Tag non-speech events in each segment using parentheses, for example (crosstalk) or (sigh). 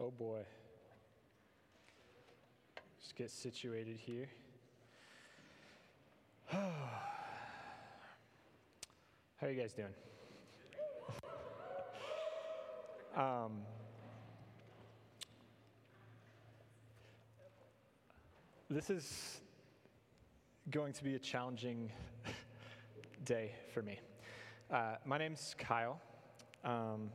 Oh boy. Just get situated here. (sighs) How are you guys doing? (laughs) um, this is going to be a challenging (laughs) day for me. Uh, my name's Kyle. Um,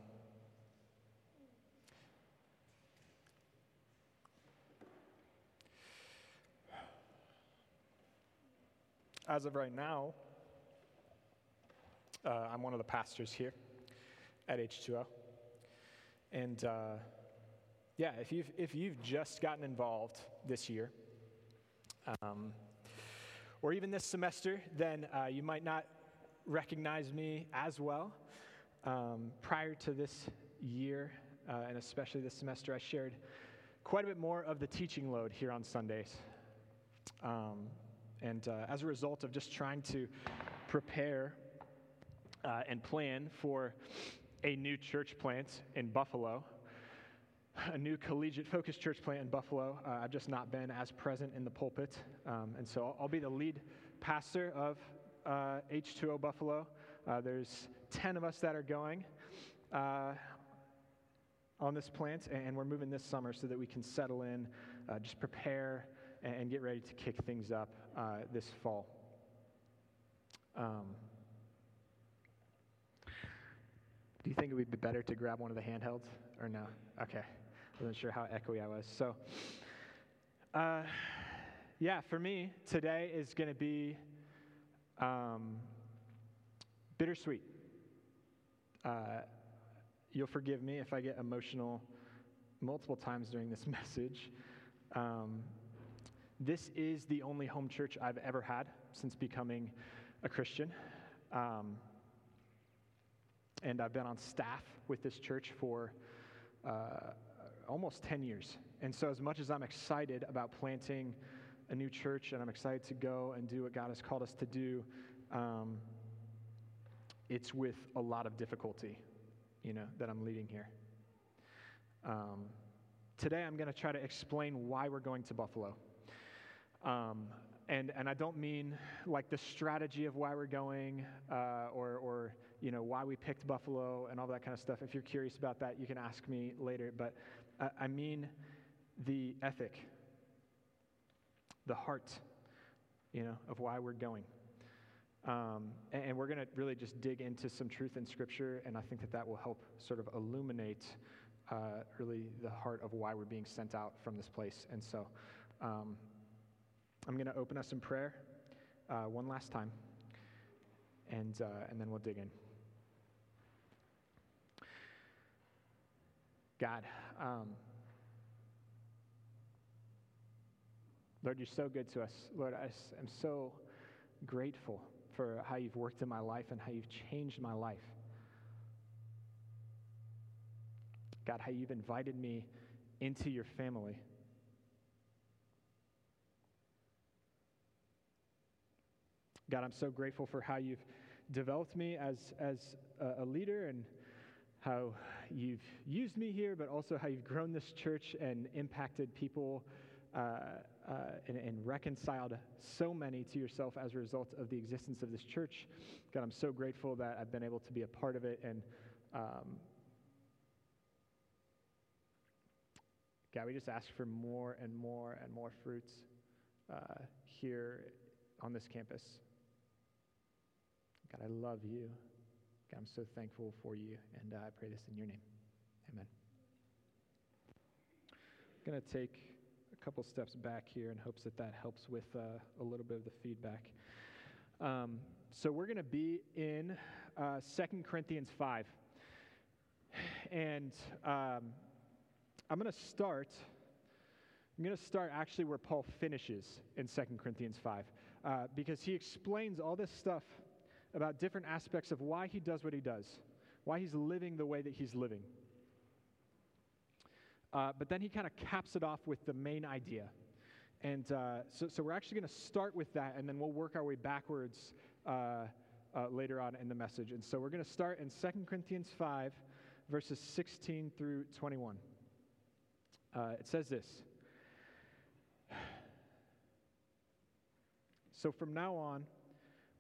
as of right now, uh, I'm one of the pastors here at H2O. And uh, yeah, if you've, if you've just gotten involved this year, um, or even this semester, then uh, you might not recognize me as well. Um, prior to this year, uh, and especially this semester, I shared quite a bit more of the teaching load here on Sundays. Um, and uh, as a result of just trying to prepare uh, and plan for a new church plant in Buffalo, a new collegiate focused church plant in Buffalo, uh, I've just not been as present in the pulpit. Um, and so I'll, I'll, be the lead pastor of H2O uh, Buffalo. Uh, there's 10 of us that are going uh, on this plant, and we're moving this summer so that we can settle in, just prepare and get ready to kick things up uh, this fall. Um, do you think it would be better to grab one of the handhelds or no? Okay. I wasn't sure how echoey I was. So, uh, yeah, for me, today is going to be um, bittersweet. Uh, you'll forgive me if I get emotional multiple times during this (laughs) message. Um, this is the only home church I've ever had since becoming a Christian. Um, and I've been on staff with this church for uh, almost 10 years. And so, as much as I'm excited about planting a new church and I'm excited to go and do what God has called us to do, um, it's with a lot of difficulty, you know, that I'm leading here. Um, today, I'm going to try to explain why we're going to Buffalo. Um, and, and I don't mean like the strategy of why we're going uh, or, or you know, why we picked Buffalo and all that kind of stuff. If you're curious about that, you can ask me later. But uh, I mean the ethic, the heart, you know, of why we're going. Um, and, and, we're going to really just dig into some truth in Scripture, and I think that that will help sort of illuminate uh, really the heart of why we're being sent out from this place. And so, um, I'm going to open us in prayer uh, one last time, and, uh, and then we'll dig in. God, um, Lord, you're so good to us. Lord, I am so grateful for how you've worked in my life and how you've changed my life. God, how you've invited me into your family. God, I'm so grateful for how you've developed me as, as a, leader and how you've used me here, but also how you've grown this church and impacted people uh, uh, and, and, reconciled so many to yourself as a result of the existence of this church. God, I'm so grateful that I've been able to be a part of it. And um, God, we just ask for more and more and more fruits uh, here on this campus. God, I love you. God, I'm so thankful for you, and uh, I pray this in your name. Amen. I'm going to take a couple steps back here in hopes that that helps with uh, a little bit of the feedback. Um, so we're going to be in uh, 2 Corinthians 5. And um, I'm going to start. I'm going to start actually where Paul finishes in 2 Corinthians 5, uh, because he explains all this stuff about different aspects of why he does what he does, why he's living the way that he's living. Uh, but then he kind of caps it off with the main idea. And uh, so, so, we're actually going to start with that, and then we'll work our way backwards uh, uh later on in the message. And so we're going to start in 2 Corinthians 5, verses 16 through 21. Uh, it says this. (sighs) So from now on,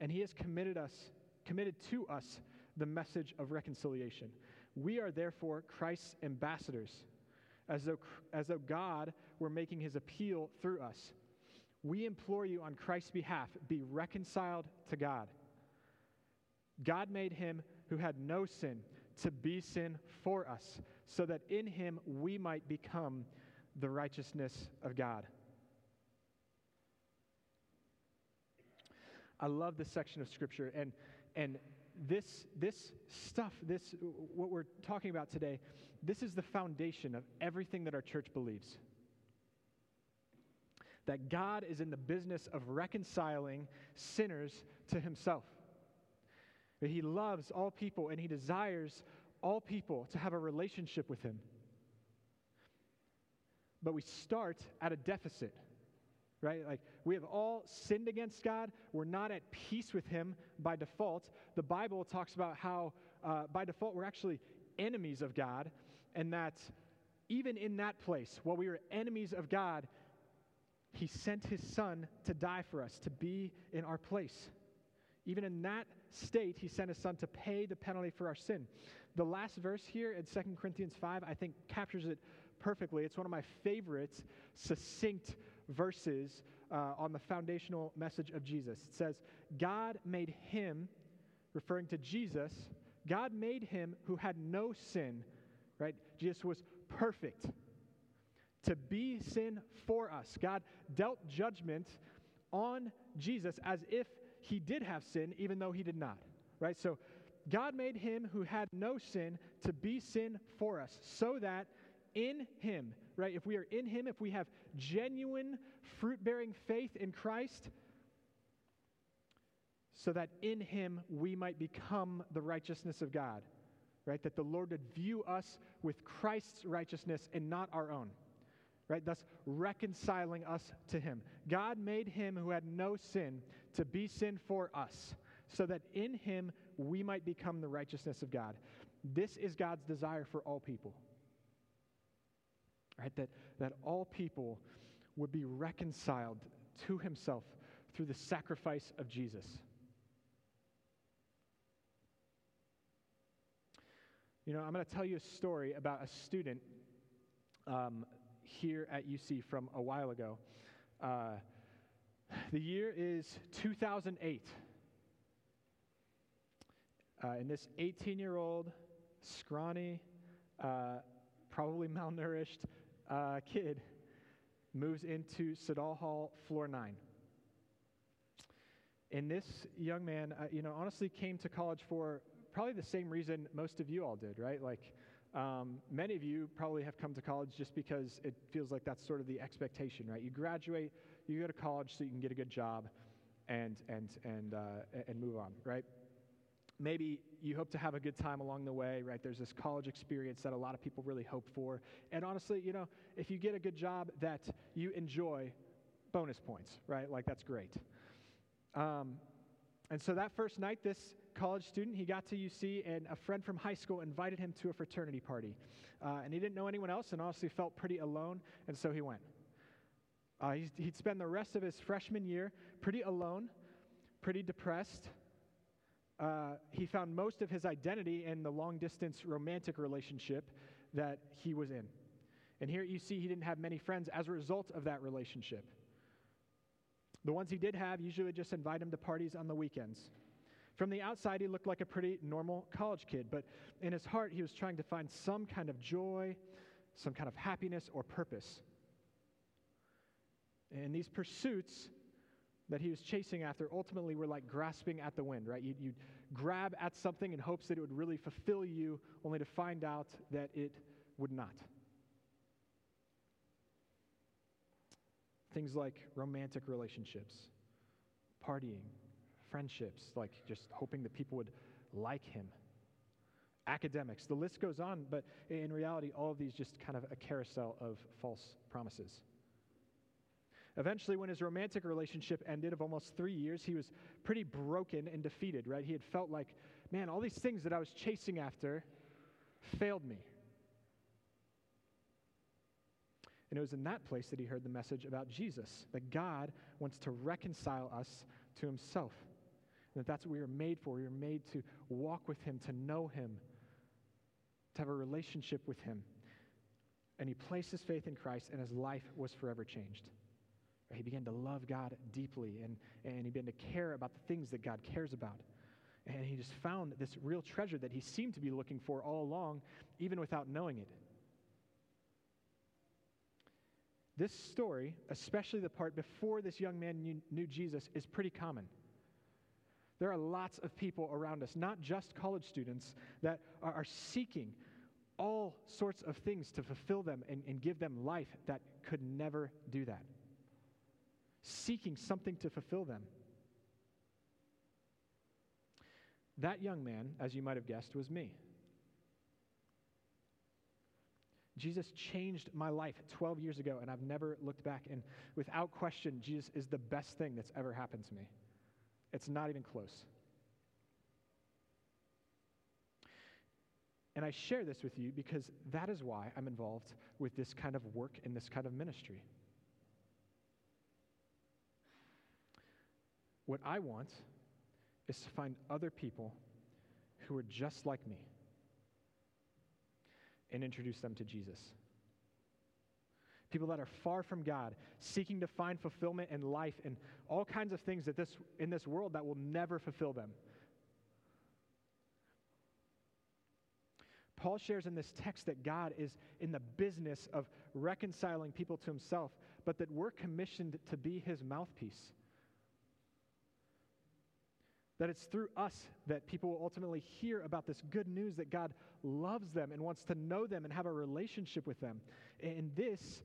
And he has committed us, committed to us the message of reconciliation. We are therefore Christ's ambassadors, as though, as though God were making his appeal through us. We implore you on Christ's behalf, be reconciled to God. God made him who had no sin to be sin for us, so that in him we might become the righteousness of God. I love this section of scripture and and this this stuff this what we're talking about today this is the foundation of everything that our church believes. That God is in the business of reconciling sinners to himself. That he loves all people and he desires all people to have a relationship with him. But we start at a deficit right? Like we have all sinned against God. We're not at peace with Him by default. The Bible talks about how uh, by default we're actually enemies of God, and that even in that place, while we were enemies of God, He sent His Son to die for us, to be in our place. Even in that state, He sent His Son to pay the penalty for our sin. The last verse here in 2 Corinthians 5, I think, captures it perfectly. It's one of my favorite, succinct verses uh, on the foundational message of Jesus. It says, God made him, referring to Jesus, God made him who had no sin, right? Jesus was perfect to be sin for us. God dealt judgment on Jesus as if he did have sin, even though he did not, right? So God made him who had no sin to be sin for us, so that in him, right? If we are in him, if we have genuine fruit bearing faith in Christ, so that in him we might become the righteousness of God, right? That the Lord would view us with Christ's righteousness and not our own, right? Thus reconciling us to him. God made him who had no sin to be sin for us, so that in him we might become the righteousness of God. This is God's desire for all people right? That, that all people would be reconciled to himself through the sacrifice of Jesus. You know, I'm going to tell you a story about a student um, here at UC from a while ago. Uh, the year is 2008. Uh, and this 18 year old, scrawny, uh, probably malnourished, uh, kid moves into Siddall Hall, floor nine. And this young man, uh, you know, honestly came to college for probably the same reason most of you all did, right? Like, um, many of you probably have come to college just because it feels like that's sort of the expectation, right? You graduate, you go to college so you can get a good job and, and, and, uh, and move on, right? maybe you hope to have a good time along the way, right? There's this college experience that a lot of people really hope for. And honestly, you know, if you get a good job that you enjoy, bonus points, right? Like, that's great. Um, and so that first night, this college student, he got to UC, and a friend from high school invited him to a fraternity party. Uh, and he didn't know anyone else and honestly felt pretty alone, and so he went. Uh, he'd spend the rest of his freshman year pretty alone, pretty depressed, uh, he found most of his identity in the long distance romantic relationship that he was in. And here you see he didn't have many friends as a result of that relationship. The ones he did have usually would just invite him to parties on the weekends. From the outside, he looked like a pretty normal college kid, but in his heart, he was trying to find some kind of joy, some kind of happiness or purpose. And these pursuits that he was chasing after ultimately were like grasping at the wind, right? You'd, you'd, grab at something in hopes that it would really fulfill you, only to find out that it would not. things like romantic relationships, partying, friendships, like just hoping that people would like him, academics. The list goes on, but in reality, all of these just kind of a carousel of false promises. Eventually, when his romantic relationship ended of almost three years, he was pretty broken and defeated, right? He had felt like, man, all these things that I was chasing after failed me. And it was in that place that he heard the message about Jesus, that God wants to reconcile us to himself. And that that's what we were made for. We were made to walk with him, to know him, to have a relationship with him. And he placed his faith in Christ, and his life was forever changed. He began to love God deeply, and, and he began to care about the things that God cares about. And he just found this real treasure that he seemed to be looking for all along, even without knowing it. This story, especially the part before this young man knew, knew Jesus, is pretty common. There are lots of people around us, not just college students, that are, are seeking all sorts of things to fulfill them and, and give them life that could never do that. Seeking something to fulfill them. That young man, as you might have guessed, was me. Jesus changed my life 12 years ago, and I've never looked back. And without question, Jesus is the best thing that's ever happened to me. It's not even close. And I share this with you because that is why I'm involved with this kind of work and this kind of ministry. What I want is to find other people who are just like me and introduce them to Jesus. People that are far from God, seeking to find fulfillment in life and all kinds of things that this, in this world that will never fulfill them. Paul shares in this text that God is in the business of reconciling people to himself, but that we're commissioned to be his mouthpiece. That it's through us that people will ultimately hear about this good news that God loves them and wants to know them and have a relationship with them. And this,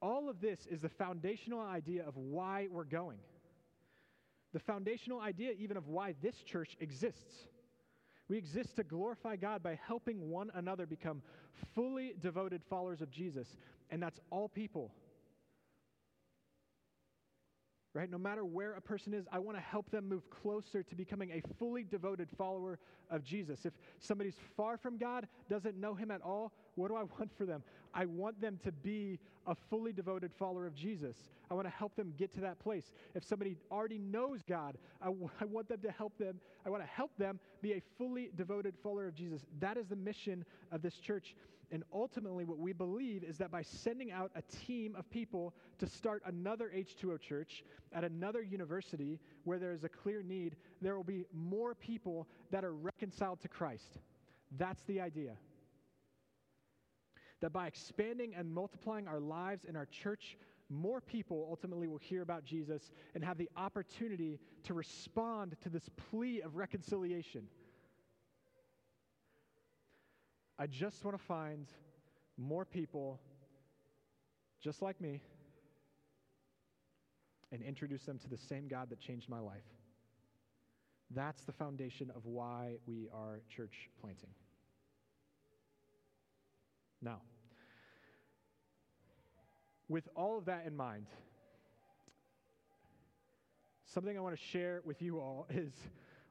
all of this is the foundational idea of why we're going. The foundational idea, even of why this church exists. We exist to glorify God by helping one another become fully devoted followers of Jesus, and that's all people right? No matter where a person is, I want to help them move closer to becoming a fully devoted follower of Jesus. If somebody's far from God, doesn't know Him at all, what do I (laughs) want for them? I want them to be a fully devoted follower of Jesus. I want to help them get to that place. If somebody already knows God, I, w- (laughs) I want them to help them. I want to help them be a fully devoted follower of Jesus. That is the mission of this church. And ultimately, what we believe is that by sending out a team of people to start another H2O church at another university where there is a clear need, there will be more people that are reconciled to Christ. That's the idea. That by expanding and multiplying our lives in our church, more people ultimately will hear about Jesus and have the opportunity to respond to this plea of reconciliation. I just want to find more people just like me and introduce them to the same God that changed my life. That's the foundation of why we are church planting. Now, with all of that in mind, something I want to share with you all (laughs) is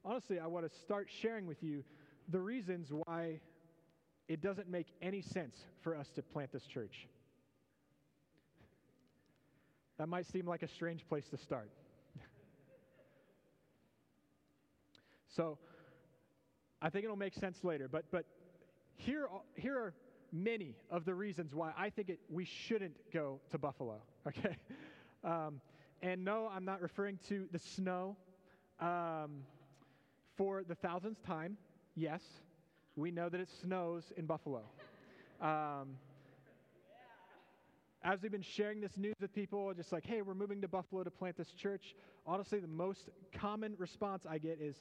honestly, I want to start sharing with you the reasons why it doesn't make any sense for us to plant this church. That might seem like a strange place to start. (laughs) so, I think it'll make sense later, but, but here, here are many of the reasons why I think it, we shouldn't go to Buffalo, (laughs) okay? Um, and no, I'm not referring to the snow um, for the thousandth time. Yes, we know that it snows in Buffalo. Um, as we've been sharing this news with people, just like, hey, we're moving to Buffalo to plant this church, honestly, the most common response I get is,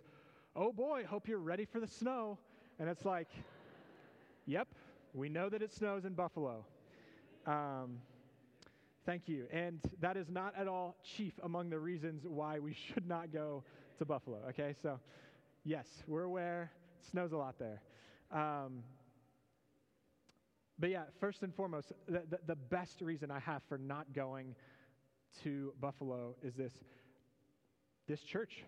oh boy, hope you're ready for the snow. And it's like, (laughs) yep, we know that it snows in Buffalo. Um, thank you. And that is not at all chief among the reasons why we should not go to Buffalo, okay? So, yes, we're aware. It snows a lot there. Um, but yeah, first and foremost, the, the, the best reason I have for not going to Buffalo is this this church.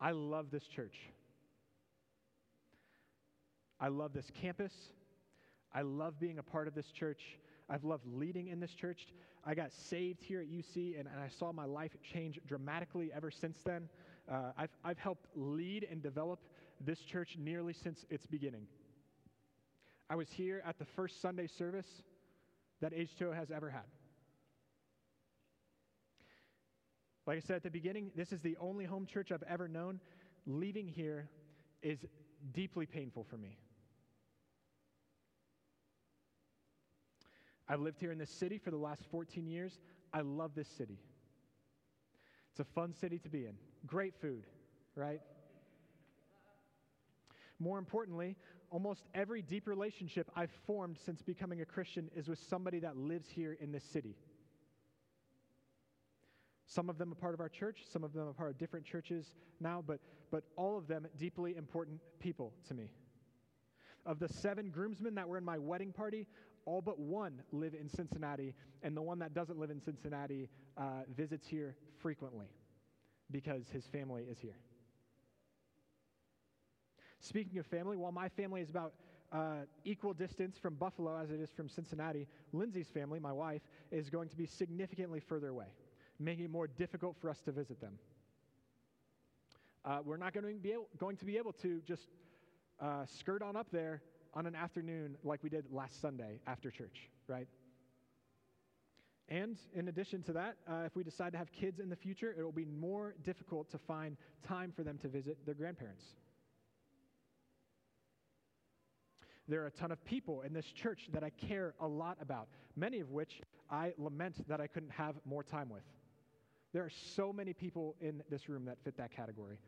I love this church. I love this campus. I love being a part of this church. I've loved leading in this church. I got saved here at UC, and, and I saw my life change dramatically ever since then. Uh, I've, I've helped lead and develop this church nearly since its beginning. I was here at the first Sunday service that H2O has ever had. Like I said at the beginning, this is the only home church I've ever known. Leaving here is deeply painful for me. I've lived here in this city for the last 14 years. I love this city. It's a fun city to be in. Great food, right? More importantly, almost every deep relationship I've formed since becoming a Christian is with somebody that lives here in this city. Some of them are part of our church, some of them are part of different churches now, but, but all of them deeply important people to me. Of the seven groomsmen that were in my wedding party, all but one live in Cincinnati, and the one that doesn't live in Cincinnati uh, visits here frequently because his family is here. Speaking of family, while my family is about uh, equal distance from Buffalo as it is from Cincinnati, Lindsay's family, my wife, is going to be significantly further away, making it more difficult for us to visit them. Uh, we're not going to, be able, going to be able to just uh, skirt on up there on an afternoon like we did last Sunday after church, right? And in addition to that, uh, if we decide to have kids in the future, it will be more difficult to find time for them to visit their grandparents. There are a ton of people in this church that I care a lot about, many of which I lament that I couldn't have more time with. There are so many people in this room that fit that category.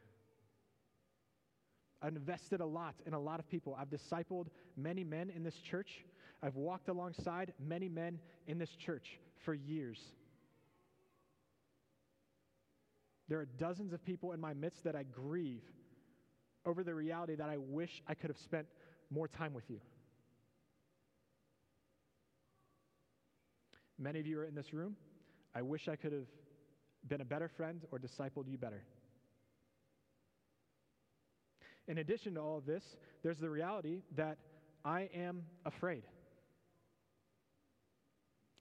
I've invested a lot in a lot of people. I've discipled many men in this church. I've walked alongside many men in this church for years. There are dozens of people in my midst that I grieve over the reality that I wish I could have spent more time with you. Many of you are in this room. I wish I could have been a better friend or discipled you better. In addition to all of this, there's the reality that I am afraid.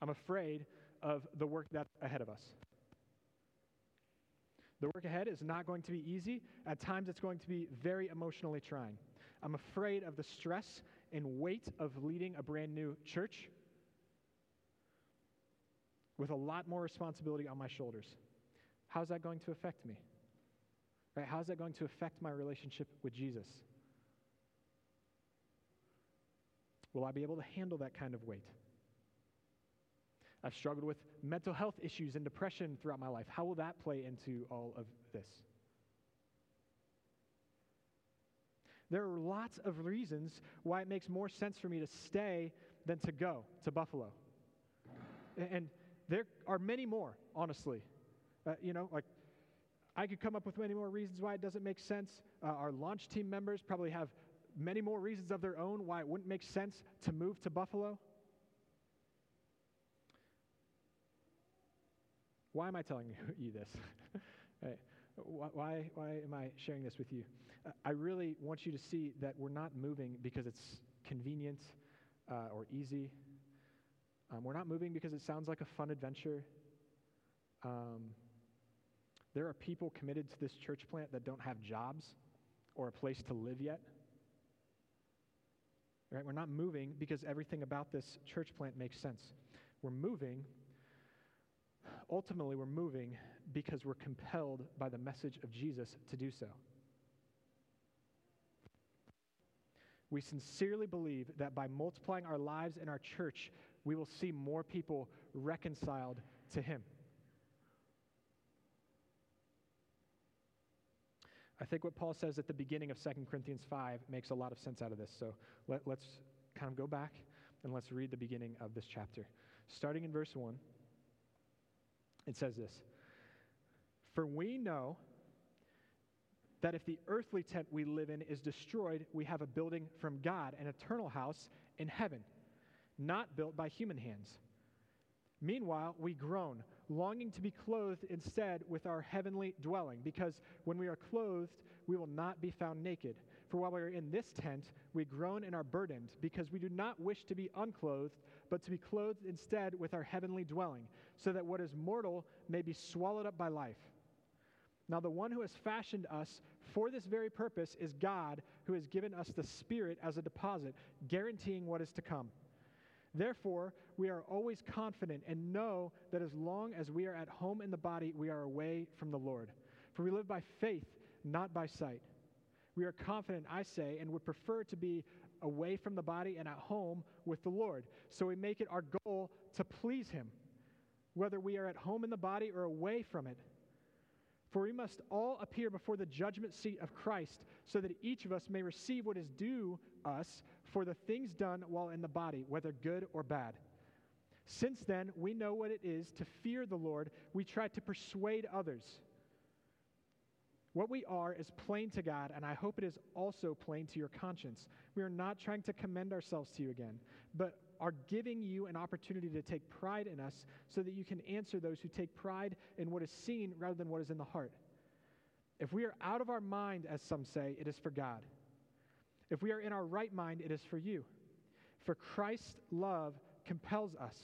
I'm afraid of the work that's ahead of us. The work ahead is not going to be easy. At times, it's going to be very emotionally trying. I'm afraid of the stress and weight of leading a brand new church with a lot more responsibility on my shoulders. How's that going to affect me? Right? How's that going to affect my relationship with Jesus? Will I be able to handle that kind of weight? I've struggled with mental health issues and depression throughout my life. How will that play into all of this? There are lots of reasons why it makes more sense for me to stay than to go to Buffalo. And there are many more, honestly. Uh, you know, like I could come up with many more reasons why it doesn't make sense. Uh, our launch team members probably have many more reasons of their own why it wouldn't make sense to move to Buffalo. Why am I telling (laughs) you this? (laughs) why, why am I sharing this with you? I really want you to see that we're not moving because it's convenient uh, or easy. Um, we're not moving because it sounds like a fun adventure. Um, there are people committed to this church plant that don't have jobs or a place to live yet. Right? We're not moving because everything about this church plant makes sense. We're moving, ultimately, we're moving because we're compelled by the message of Jesus to do so. We sincerely believe that by multiplying our lives in our church, we will see more people reconciled to Him. I think what Paul says at the beginning of 2 Corinthians 5 makes a lot of sense out of this. So let, us kind of go back. And let's read the beginning of this chapter. Starting in verse 1, it says this For we know that if the earthly tent we live in is destroyed, we have a building from God, an eternal house in heaven, not built by human hands. Meanwhile, we groan, longing to be clothed instead with our heavenly dwelling, because when we are clothed, we will not be found naked. For while we are in this tent, we groan and are burdened, because we do not wish to be unclothed, but to be clothed instead with our heavenly dwelling, so that what is mortal may be swallowed up by life. Now, the one who has fashioned us for this very purpose is God, who has given us the Spirit as a deposit, guaranteeing what is to come. Therefore, we are always confident and know that as long as we are at home in the body, we are away from the Lord. For we live by faith, not by sight. We are confident, I say, and would prefer to be away from the body and at home with the Lord. So we make it our goal to please Him, whether we are at home in the body or away from it. For we must all appear before the judgment seat of Christ, so that each of us may receive what is due us for the things done while in the body, whether good or bad. Since then, we know what it is to fear the Lord. We try to persuade others. What we are is plain to God, and I hope it is also plain to your conscience. We are not trying to commend ourselves to you again, but are giving you an opportunity to take pride in us so that you can answer those who take pride in what is seen rather than what is in the heart. If we are out of our mind, as some say, it is for God. If we are in our right mind, it is for you. For Christ's love compels us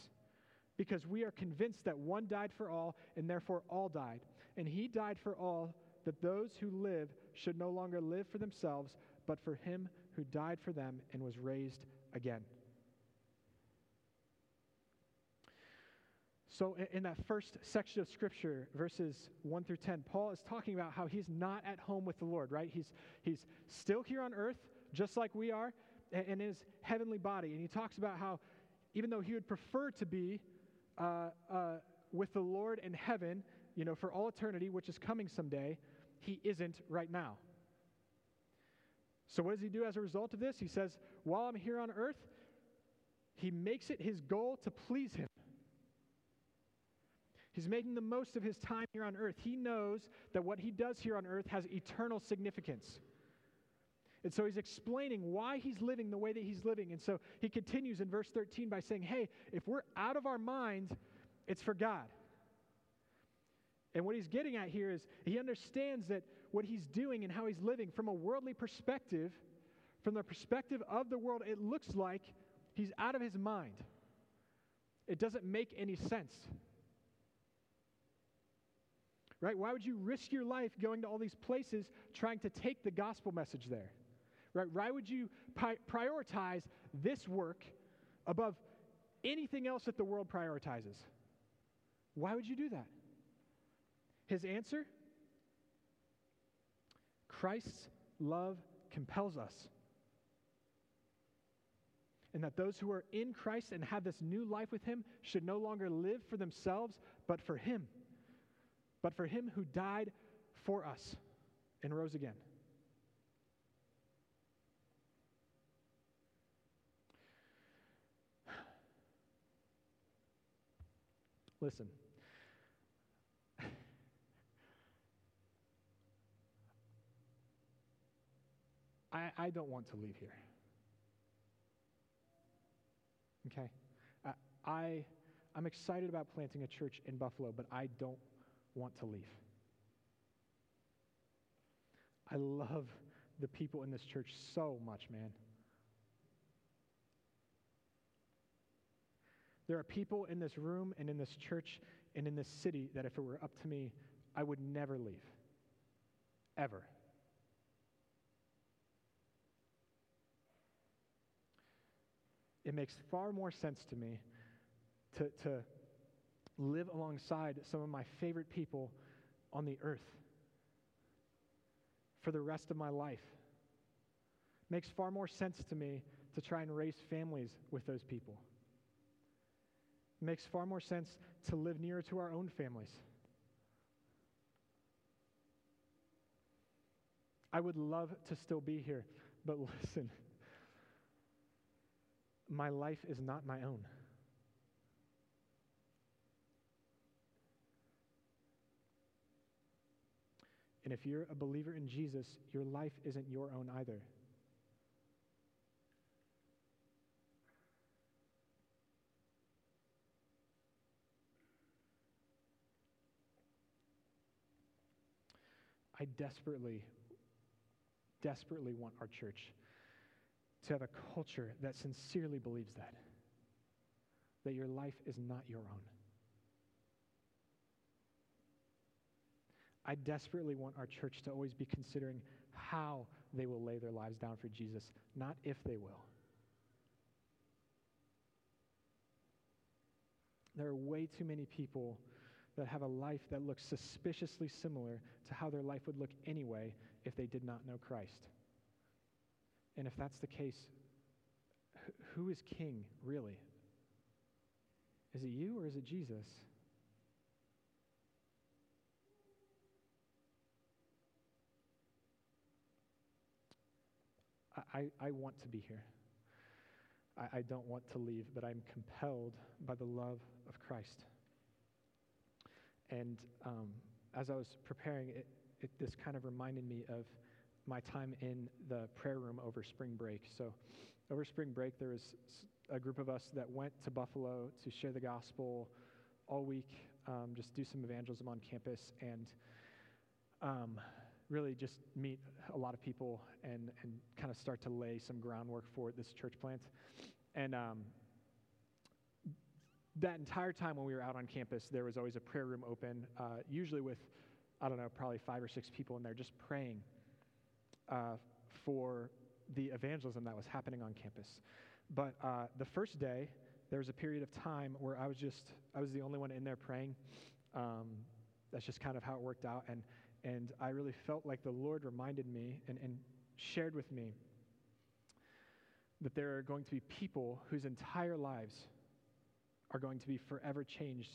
because we are convinced that one died for all and therefore all died. And he died for all that those who live should no longer live for themselves, but for him who died for them and was raised again. So, in that first section of Scripture, verses 1 through 10, Paul is talking about how he's not at home with the Lord, right? He's, he's still here on earth, just like we are, in his heavenly body. And he talks about how, even though he would prefer to be uh, uh, with the Lord in heaven, you know, for all eternity, which is coming someday, he isn't right now. So, what does he do as a result of this? He says, While I'm here on earth, he makes it his goal to please him. He's making the most of his time here on earth. He knows that what he does here on earth has eternal significance. And so he's explaining why he's living the way that he's living. And so he continues in verse 13 by saying, Hey, if we're out of our minds, it's for God. And what he's getting at here is he understands that what he's doing and how he's living from a worldly perspective, from the perspective of the world, it looks like he's out of his mind. It doesn't make any sense. Right? Why would you risk your life going to all these places trying to take the gospel message there? Right? Why would you pi- prioritize this work above anything else that the world prioritizes? Why would you do that? His answer Christ's love compels us. And that those who are in Christ and have this new life with Him should no longer live for themselves, but for Him but for him who died for us and rose again. (sighs) Listen. (sighs) I, I don't want to leave here. Okay? I, I, I'm excited about planting a church in Buffalo, but I don't want to leave. I love the people in this church so much, man. There are people in this room and in this church and in this city that if it were up to me, I would never leave. Ever. It makes far more sense to me to, to live alongside some of my favorite people on the earth for the rest of my life. Makes far more sense to me to try and raise families with those people. It makes far more sense to live nearer to our own families. I would love to still be here, but (laughs) listen. my life is not my own. And if you're a believer in Jesus, your life isn't your own either. I desperately, desperately want our church to have a culture that sincerely believes that. That your life is not your own. I desperately want our church to always be considering how they will lay their lives down for Jesus, not if they will. There are way too many people that have a life that looks suspiciously similar to how their life would look anyway if they did not know Christ. And if that's the case, who is king, really? Is it you or is it Jesus? I, I want to be here. I, I don't want to leave, but I'm compelled by the love of Christ. And um, as I was preparing, it, it, this kind of reminded me of my time in the prayer room over spring break. So, over spring break, there was a group of us that went to Buffalo to share the gospel all week, um, just do some evangelism on campus, and um, really just meet a lot of people and, and kind of start to lay some groundwork for this church plant. And um, that entire time when we were out on campus, there was always a prayer room open, uh, usually with, I don't know, probably five or six people in there just praying uh, for the evangelism that was happening on campus. But uh, the first day, there was a period of time where I was just, I was the only one in there praying. Um, that's just kind of how it worked out. And, and I really felt like the Lord reminded me and, and shared with me that there are going to be people whose entire lives are going to be forever changed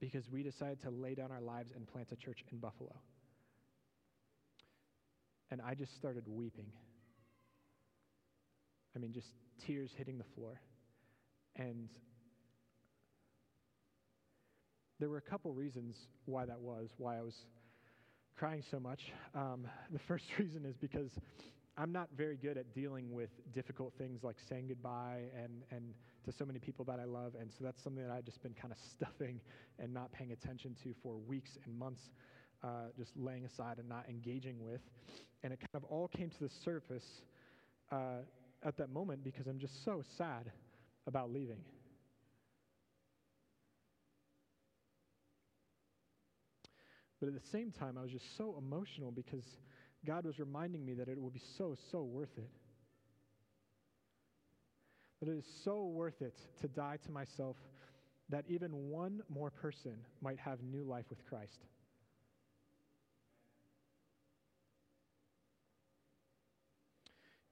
because we decided to lay down our lives and plant a church in Buffalo. And I just started weeping. I mean, just tears hitting the floor. And there were a couple reasons why that was, why I was crying so much. Um, (laughs) the first (laughs) reason is because I'm not very good at dealing with difficult things like saying goodbye and, and to so many people that I love. And so that's something that I've just been kind of (laughs) stuffing and not paying attention to for weeks and months, uh, just laying aside and not engaging with. And it kind of all came to the surface uh, at that moment because I'm just so sad about leaving. But at the same time, I was just so emotional because God was reminding me that it will be so, so worth it. That it is so worth it to die to myself that even one more person might have new life with Christ.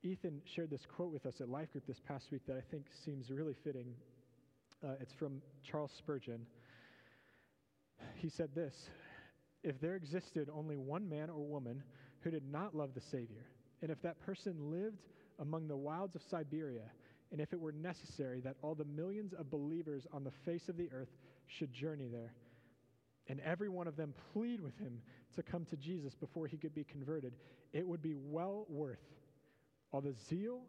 Ethan shared this quote with us at Life Group this past week that I think seems really fitting. Uh, it's from Charles Spurgeon. He said this If there existed only one man or woman who did not love the Savior, and if that person lived among the wilds of Siberia, and if it were necessary that all the millions of believers on the face of the earth should journey there, and every one of them plead with him to come to Jesus before he could be converted, it would be well worth all the zeal,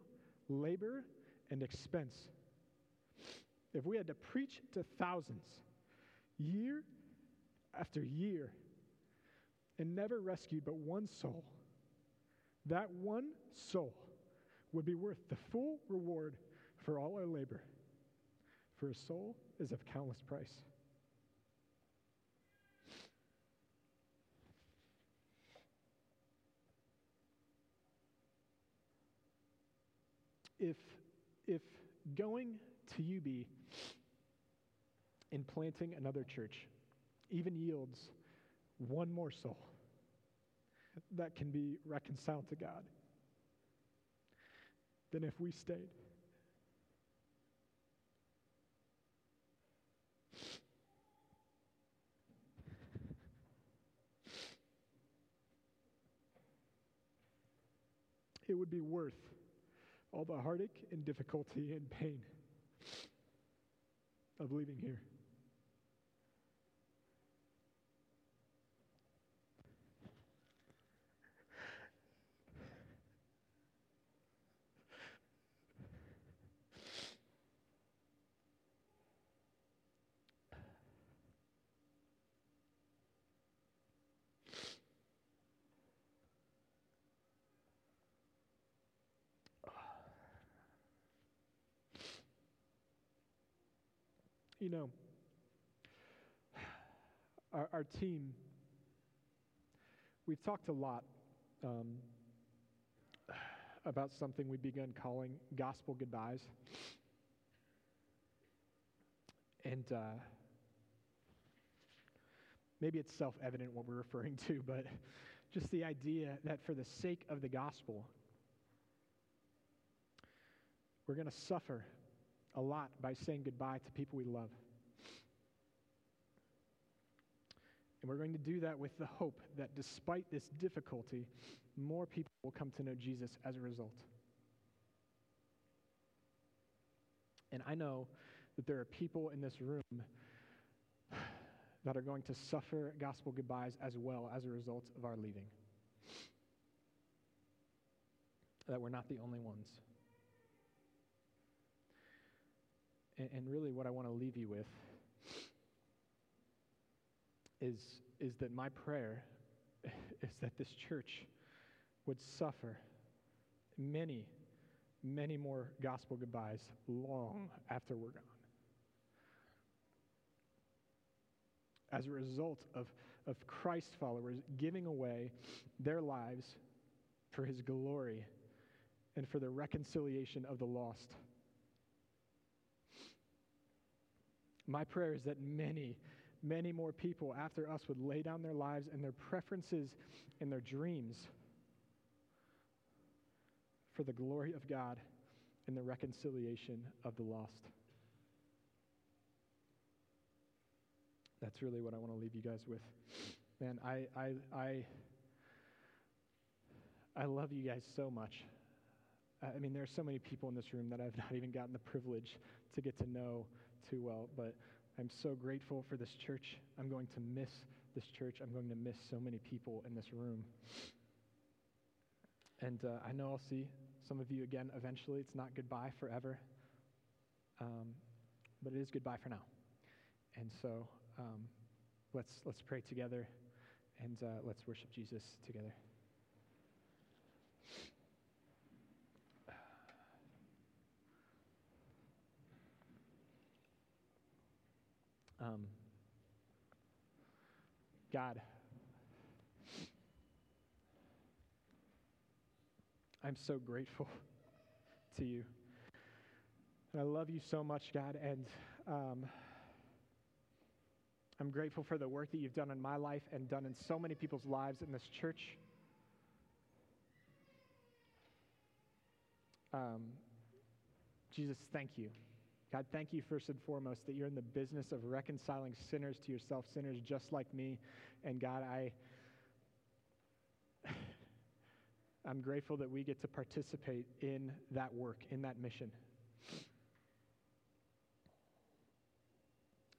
labor, and expense. If we had to preach to thousands year after year and never rescued but one soul, that one soul would be worth the full reward for all our labor. For a soul is of countless price. if, if going to UB and planting another church even yields one more soul that can be reconciled to God, than if we stayed. It would be worth all the heartache and difficulty and pain of leaving here. You know, our, our team, we've talked a lot um, about something we've begun calling gospel goodbyes. And uh, maybe it's self evident what we're referring to, but just the idea that for the sake of the gospel, we're going to suffer a lot by saying goodbye to people we love. And we're going to do that with the hope that despite this difficulty, more people will come to know Jesus as a result. And I know that there are people in this room that are going to suffer gospel goodbyes as well as a result of our leaving. That we're not the only ones. And, and really, what I want to leave you with is, is that my prayer (laughs) is that this church would suffer many, many more gospel goodbyes long after we're gone. As a result of, of Christ followers giving away their lives for his glory and for the reconciliation of the lost. My prayer is that many, many more people after us would lay down their lives and their preferences and their dreams for the glory of God and the reconciliation of the lost. That's really what I want to leave you guys with. Man, I, I, I, I love you guys so much. I mean, there are so many people in this room that I've not even gotten the privilege to get to know too well, but I'm so grateful for this church. I'm going to miss this church. I'm going to miss so many people in this room. And uh, I know I'll see some of you again eventually. It's not goodbye forever, um, but it is goodbye for now. And so um, let's, let's pray together and uh, let's worship Jesus together. Um, God, I'm so grateful (laughs) to you. And I love you so much, God. And um, I'm grateful for the work that you've done in my life and done in so many people's lives in this church. Um, Jesus, thank you. God, thank you first and foremost that you're in the business of reconciling sinners to yourself, sinners just like me. And God, I (sighs) I'm grateful that we get to participate in that work, in that mission.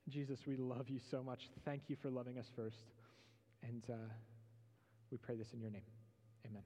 Jesus, we love you so much. Thank you for loving us first. And uh, we pray this in your name. Amen.